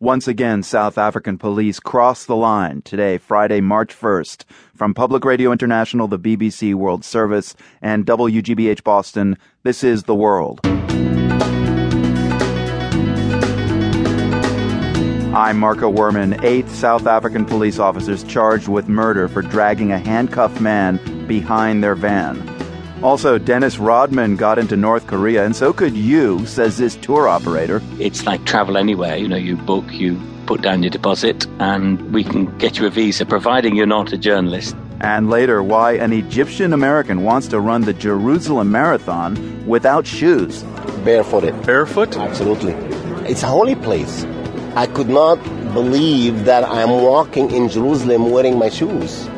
Once again, South African police crossed the line today, Friday, March 1st. From Public Radio International, the BBC World Service, and WGBH Boston, this is The World. I'm Marco Werman. Eight South African police officers charged with murder for dragging a handcuffed man behind their van. Also, Dennis Rodman got into North Korea, and so could you, says this tour operator. It's like travel anywhere. You know, you book, you put down your deposit, and we can get you a visa, providing you're not a journalist. And later, why an Egyptian American wants to run the Jerusalem Marathon without shoes. Barefooted. Barefoot? Absolutely. It's a holy place. I could not believe that I'm walking in Jerusalem wearing my shoes.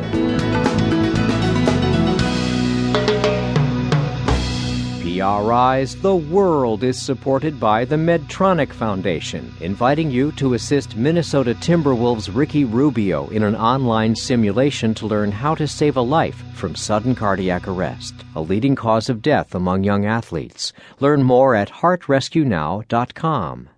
PRI's The World is supported by the Medtronic Foundation, inviting you to assist Minnesota Timberwolves Ricky Rubio in an online simulation to learn how to save a life from sudden cardiac arrest, a leading cause of death among young athletes. Learn more at heartrescuenow.com.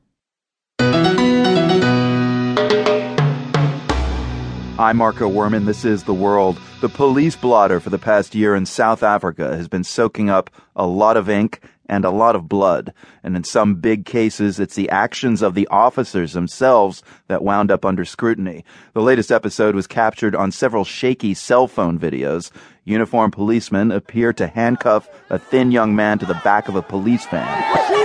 I'm Marco Werman. This is The World. The police blotter for the past year in South Africa has been soaking up a lot of ink and a lot of blood. And in some big cases, it's the actions of the officers themselves that wound up under scrutiny. The latest episode was captured on several shaky cell phone videos. Uniformed policemen appear to handcuff a thin young man to the back of a police van.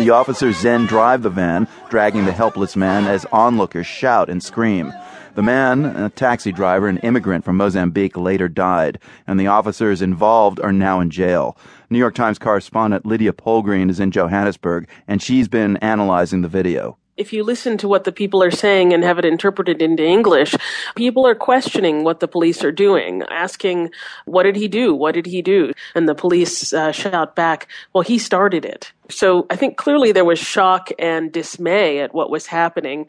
The officers then drive the van, dragging the helpless man as onlookers shout and scream. The man, a taxi driver, an immigrant from Mozambique, later died, and the officers involved are now in jail. New York Times correspondent Lydia Polgreen is in Johannesburg, and she's been analyzing the video if you listen to what the people are saying and have it interpreted into English, people are questioning what the police are doing, asking, what did he do? What did he do? And the police uh, shout back, well, he started it. So I think clearly there was shock and dismay at what was happening.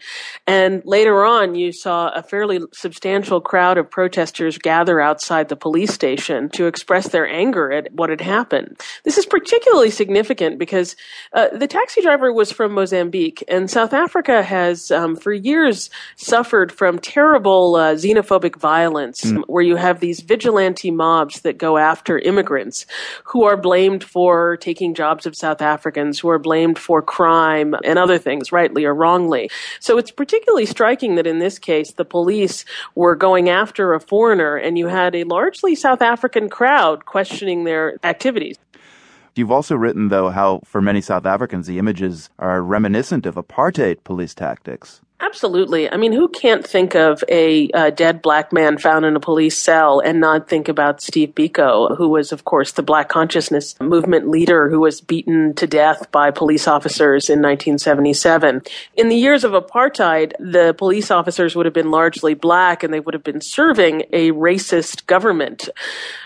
And later on, you saw a fairly substantial crowd of protesters gather outside the police station to express their anger at what had happened. This is particularly significant because uh, the taxi driver was from Mozambique, and South Africa has, um, for years, suffered from terrible uh, xenophobic violence, mm. where you have these vigilante mobs that go after immigrants who are blamed for taking jobs of South Africans, who are blamed for crime and other things, rightly or wrongly. So it's particularly striking that in this case, the police were going after a foreigner, and you had a largely South African crowd questioning their activities. You've also written, though, how for many South Africans the images are reminiscent of apartheid police tactics. Absolutely. I mean, who can't think of a, dead black man found in a police cell and not think about Steve Biko, who was, of course, the black consciousness movement leader who was beaten to death by police officers in 1977. In the years of apartheid, the police officers would have been largely black and they would have been serving a racist government.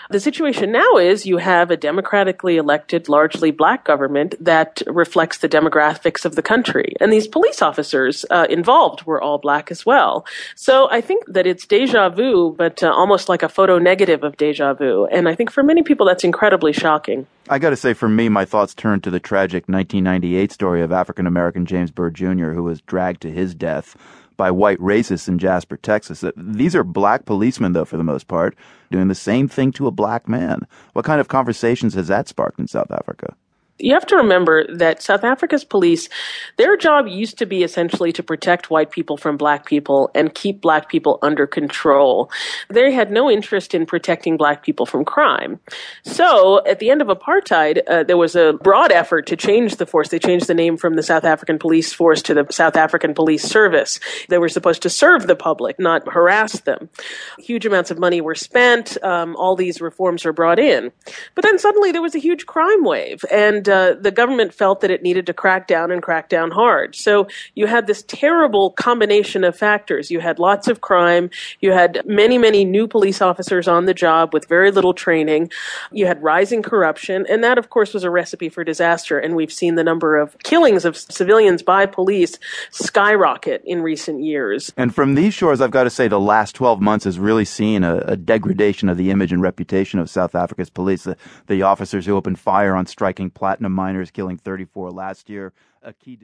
The situation now is you have a democratically elected, largely black government that reflects the demographics of the country. And these police officers uh, involved were all black as well. So I think that it's deja vu, but uh, almost like a photo negative of deja vu. And I think for many people that's incredibly shocking. I got to say, for me, my thoughts turn to the tragic 1998 story of African American James Byrd Jr., who was dragged to his death by white racists in Jasper, Texas. Uh, these are black policemen, though, for the most part, doing the same thing to a black man. What kind of conversations has that sparked in South Africa? You have to remember that South Africa's police, their job used to be essentially to protect white people from black people and keep black people under control. They had no interest in protecting black people from crime. So at the end of apartheid, uh, there was a broad effort to change the force. They changed the name from the South African Police Force to the South African Police Service. They were supposed to serve the public, not harass them. Huge amounts of money were spent. Um, all these reforms were brought in. But then suddenly there was a huge crime wave and uh, the government felt that it needed to crack down and crack down hard. So you had this terrible combination of factors. You had lots of crime. You had many, many new police officers on the job with very little training. You had rising corruption. And that, of course, was a recipe for disaster. And we've seen the number of killings of civilians by police skyrocket in recent years. And from these shores, I've got to say the last 12 months has really seen a, a degradation of the image and reputation of South Africa's police. The, the officers who opened fire on striking platinum miners, killing 34 last year. A key